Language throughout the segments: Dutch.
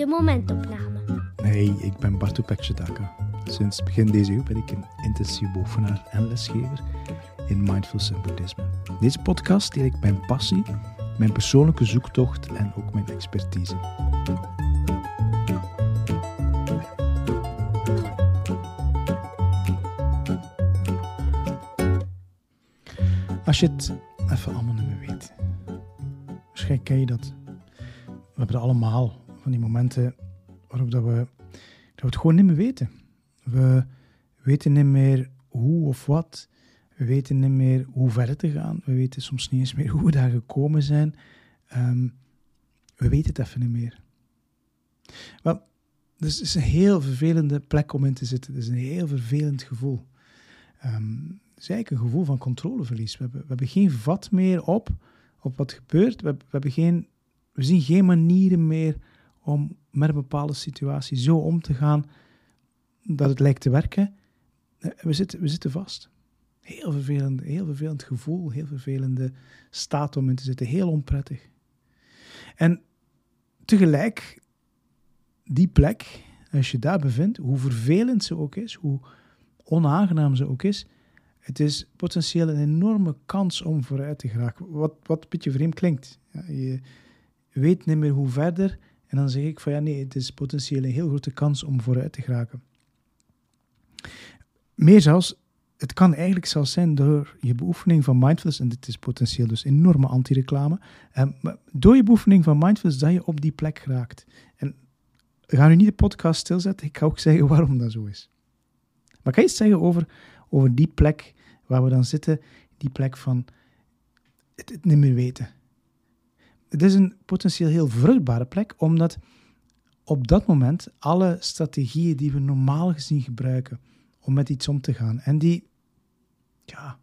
de momentopname. Hey, ik ben Bartu Pekjedaka. Sinds begin deze eeuw ben ik een intensief bovenaar en lesgever in Mindfulness en Boeddhisme. Deze podcast deel ik mijn passie, mijn persoonlijke zoektocht en ook mijn expertise. Als je het even allemaal niet meer weet. Waarschijnlijk ken je dat. We hebben allemaal die momenten waarop dat we, dat we het gewoon niet meer weten. We weten niet meer hoe of wat. We weten niet meer hoe verder te gaan. We weten soms niet eens meer hoe we daar gekomen zijn. Ehm, we weten het even niet meer. Wel, dus het is een heel vervelende plek om in te zitten. Het is een heel vervelend gevoel. Um, het is eigenlijk een gevoel van controleverlies. We hebben, we hebben geen vat meer op, op wat gebeurt. We, we, hebben geen, we zien geen manieren meer om met een bepaalde situatie zo om te gaan dat het lijkt te werken. We zitten, we zitten vast. Heel vervelend, heel vervelend gevoel, heel vervelende staat om in te zitten, heel onprettig. En tegelijk, die plek, als je daar bevindt, hoe vervelend ze ook is, hoe onaangenaam ze ook is, het is potentieel een enorme kans om vooruit te geraken. Wat, wat een beetje vreemd klinkt. Je weet niet meer hoe verder. En dan zeg ik van ja, nee, het is potentieel een heel grote kans om vooruit te geraken. Meer zelfs, het kan eigenlijk zelfs zijn door je beoefening van mindfulness, en dit is potentieel dus enorme anti-reclame, um, door je beoefening van mindfulness dat je op die plek geraakt. En gaan nu niet de podcast stilzetten, ik ga ook zeggen waarom dat zo is. Maar kan je iets zeggen over, over die plek waar we dan zitten, die plek van het niet meer weten? Het is een potentieel heel vruchtbare plek, omdat op dat moment alle strategieën die we normaal gezien gebruiken om met iets om te gaan, en die ja,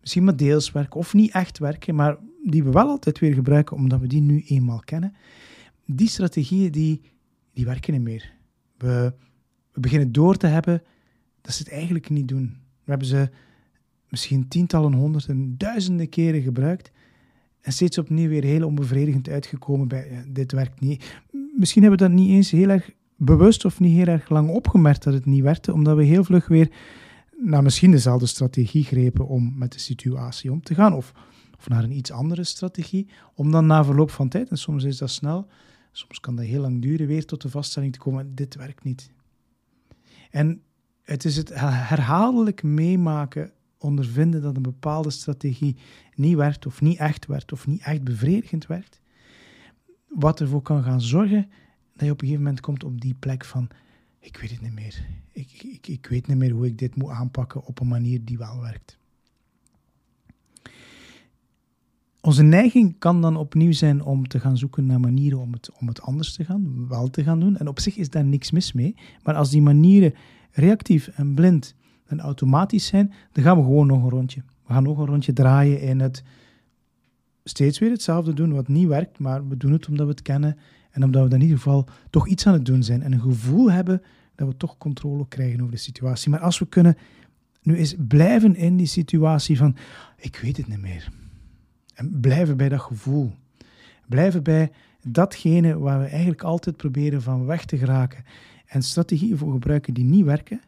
misschien maar deels werken of niet echt werken, maar die we wel altijd weer gebruiken omdat we die nu eenmaal kennen, die strategieën die, die werken niet meer. We, we beginnen door te hebben dat ze het eigenlijk niet doen. We hebben ze misschien tientallen, honderden, duizenden keren gebruikt en steeds opnieuw weer heel onbevredigend uitgekomen bij dit werkt niet. Misschien hebben we dat niet eens heel erg bewust of niet heel erg lang opgemerkt dat het niet werkte, omdat we heel vlug weer naar misschien dezelfde strategie grepen om met de situatie om te gaan, of, of naar een iets andere strategie, om dan na verloop van tijd, en soms is dat snel, soms kan dat heel lang duren, weer tot de vaststelling te komen, dit werkt niet. En het is het herhaaldelijk meemaken, ondervinden dat een bepaalde strategie niet werkt, of niet echt werkt, of niet echt bevredigend werkt, wat ervoor kan gaan zorgen dat je op een gegeven moment komt op die plek van, ik weet het niet meer. Ik, ik, ik weet niet meer hoe ik dit moet aanpakken op een manier die wel werkt. Onze neiging kan dan opnieuw zijn om te gaan zoeken naar manieren om het, om het anders te gaan, wel te gaan doen. En op zich is daar niks mis mee. Maar als die manieren reactief en blind en automatisch zijn, dan gaan we gewoon nog een rondje. We gaan nog een rondje draaien in het steeds weer hetzelfde doen wat niet werkt, maar we doen het omdat we het kennen en omdat we in ieder geval toch iets aan het doen zijn en een gevoel hebben dat we toch controle krijgen over de situatie. Maar als we kunnen nu eens blijven in die situatie van ik weet het niet meer. En blijven bij dat gevoel. Blijven bij datgene waar we eigenlijk altijd proberen van weg te geraken en strategieën voor gebruiken die niet werken.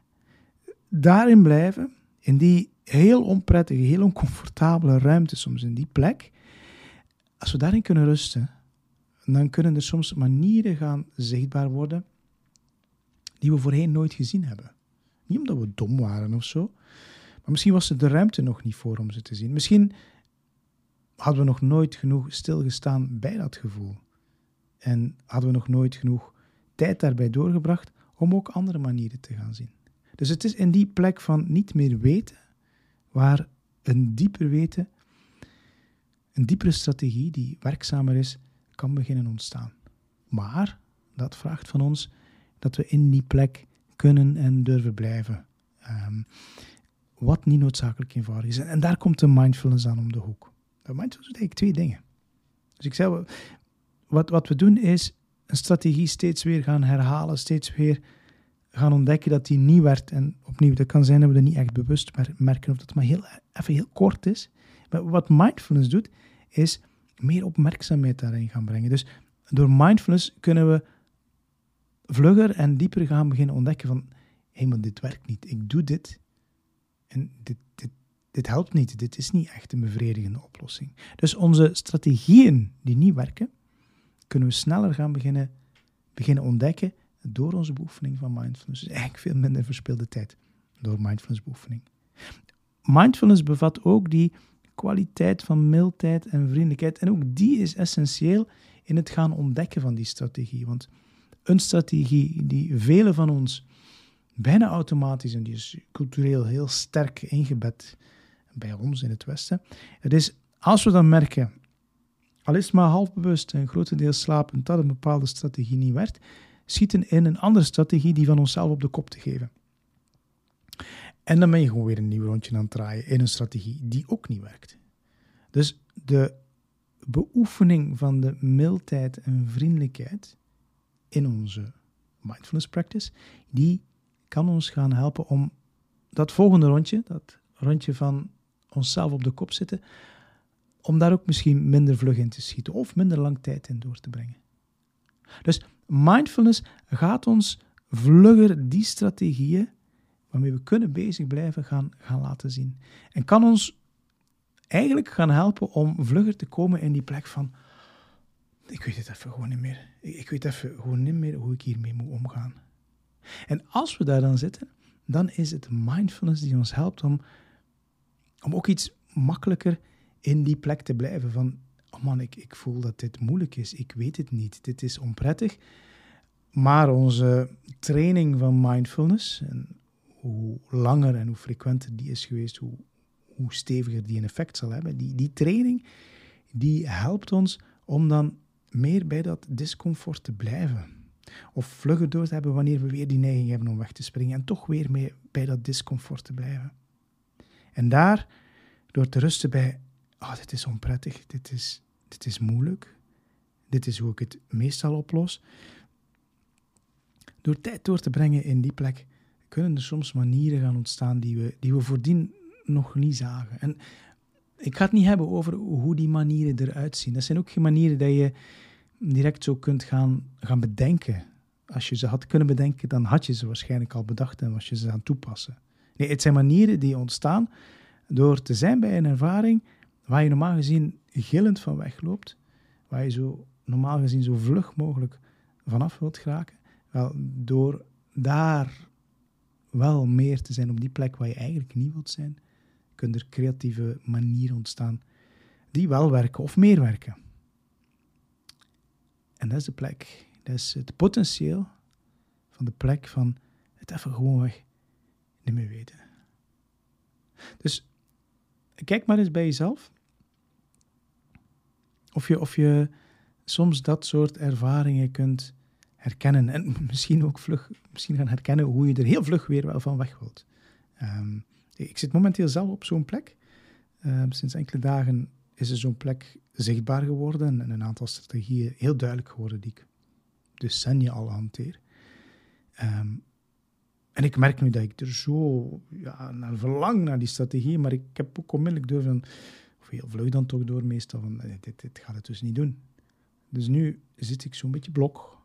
Daarin blijven, in die heel onprettige, heel oncomfortabele ruimte soms, in die plek. Als we daarin kunnen rusten, dan kunnen er soms manieren gaan zichtbaar worden die we voorheen nooit gezien hebben. Niet omdat we dom waren of zo, maar misschien was er de ruimte nog niet voor om ze te zien. Misschien hadden we nog nooit genoeg stilgestaan bij dat gevoel. En hadden we nog nooit genoeg tijd daarbij doorgebracht om ook andere manieren te gaan zien. Dus het is in die plek van niet meer weten, waar een dieper weten, een diepere strategie die werkzamer is, kan beginnen ontstaan. Maar dat vraagt van ons dat we in die plek kunnen en durven blijven. Um, wat niet noodzakelijk eenvoudig is. En daar komt de mindfulness aan om de hoek. De mindfulness doet eigenlijk twee dingen. Dus ik zei, wat, wat we doen is een strategie steeds weer gaan herhalen, steeds weer gaan ontdekken dat die niet werkt. En opnieuw, dat kan zijn dat we dat niet echt bewust merken of dat maar heel, even heel kort is. Maar wat mindfulness doet, is meer opmerkzaamheid daarin gaan brengen. Dus door mindfulness kunnen we vlugger en dieper gaan beginnen ontdekken van, hé, hey, dit werkt niet. Ik doe dit en dit, dit, dit helpt niet. Dit is niet echt een bevredigende oplossing. Dus onze strategieën die niet werken, kunnen we sneller gaan beginnen, beginnen ontdekken door onze beoefening van mindfulness. Dus eigenlijk veel minder verspilde tijd door mindfulness beoefening. Mindfulness bevat ook die kwaliteit van mildheid en vriendelijkheid. En ook die is essentieel in het gaan ontdekken van die strategie. Want een strategie die velen van ons bijna automatisch, en die is cultureel heel sterk ingebed bij ons in het Westen. Het is als we dan merken, al is het maar half bewust en grotendeels slapend, dat een bepaalde strategie niet werkt, schieten in een andere strategie die van onszelf op de kop te geven. En dan ben je gewoon weer een nieuw rondje aan het draaien in een strategie die ook niet werkt. Dus de beoefening van de mildheid en vriendelijkheid in onze mindfulness practice, die kan ons gaan helpen om dat volgende rondje, dat rondje van onszelf op de kop zitten, om daar ook misschien minder vlug in te schieten of minder lang tijd in door te brengen. Dus mindfulness gaat ons vlugger die strategieën waarmee we kunnen bezig blijven gaan, gaan laten zien. En kan ons eigenlijk gaan helpen om vlugger te komen in die plek van ik weet het even gewoon niet meer. Ik weet even gewoon niet meer hoe ik hiermee moet omgaan. En als we daar dan zitten, dan is het mindfulness die ons helpt om, om ook iets makkelijker in die plek te blijven. Van, oh man, ik, ik voel dat dit moeilijk is. Ik weet het niet. Dit is onprettig. Maar onze training van mindfulness, en hoe langer en hoe frequenter die is geweest, hoe, hoe steviger die een effect zal hebben. Die, die training, die helpt ons om dan meer bij dat discomfort te blijven. Of vlugger door te hebben wanneer we weer die neiging hebben om weg te springen. En toch weer mee bij dat discomfort te blijven. En daar, door te rusten bij, oh, dit is onprettig, dit is, dit is moeilijk, dit is hoe ik het meestal oplos. Door tijd door te brengen in die plek, kunnen er soms manieren gaan ontstaan die we, die we voordien nog niet zagen. En ik ga het niet hebben over hoe die manieren eruit zien. Dat zijn ook geen manieren die je direct zo kunt gaan, gaan bedenken. Als je ze had kunnen bedenken, dan had je ze waarschijnlijk al bedacht en was je ze aan het toepassen. Nee, het zijn manieren die ontstaan door te zijn bij een ervaring waar je normaal gezien gillend van wegloopt, waar je zo normaal gezien zo vlug mogelijk vanaf wilt geraken. Wel, door daar wel meer te zijn op die plek waar je eigenlijk niet wilt zijn, kunnen er creatieve manieren ontstaan die wel werken of meer werken. En dat is de plek. Dat is het potentieel van de plek van het even gewoonweg niet meer weten. Dus kijk maar eens bij jezelf. Of je, of je soms dat soort ervaringen kunt herkennen. En misschien ook vlug, misschien gaan herkennen hoe je er heel vlug weer wel van weg wilt. Ehm, ik zit momenteel zelf op zo'n plek. Ehm, sinds enkele dagen is er zo'n plek zichtbaar geworden en een aantal strategieën heel duidelijk geworden die ik decennia al hanteer. Ehm, en ik merk nu dat ik er zo ja, naar verlang, naar die strategie, maar ik heb ook onmiddellijk door van, of heel vlug dan toch door meestal, van dit, dit gaat het dus niet doen. Dus nu zit ik zo'n beetje blok.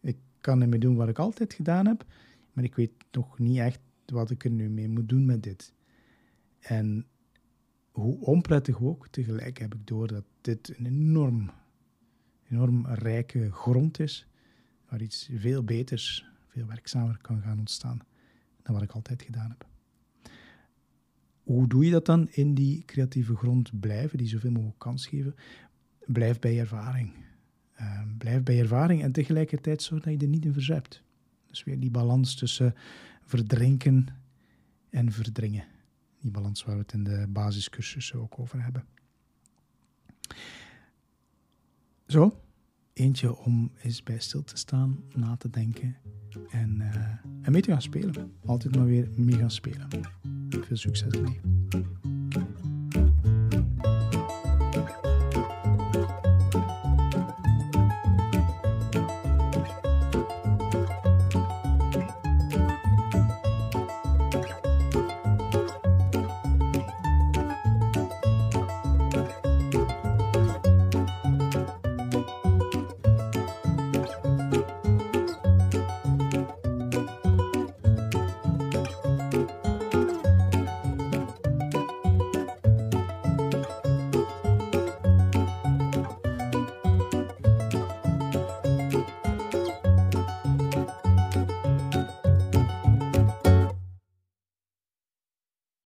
Ik kan ermee doen wat ik altijd gedaan heb, maar ik weet nog niet echt wat ik er nu mee moet doen met dit. En hoe onprettig ook, tegelijk heb ik door dat dit een enorm, enorm rijke grond is, waar iets veel beters, veel werkzamer kan gaan ontstaan dan wat ik altijd gedaan heb. Hoe doe je dat dan in die creatieve grond blijven, die zoveel mogelijk kans geven? Blijf bij ervaring. Uh, blijf bij ervaring en tegelijkertijd zorg dat je er niet in verzuipt. Dus weer die balans tussen verdrinken en verdringen. Die balans waar we het in de basiscursussen ook over hebben. Zo, eentje om eens bij stil te staan, na te denken en, uh, en mee te gaan spelen. Altijd maar weer mee gaan spelen. Veel succes ermee.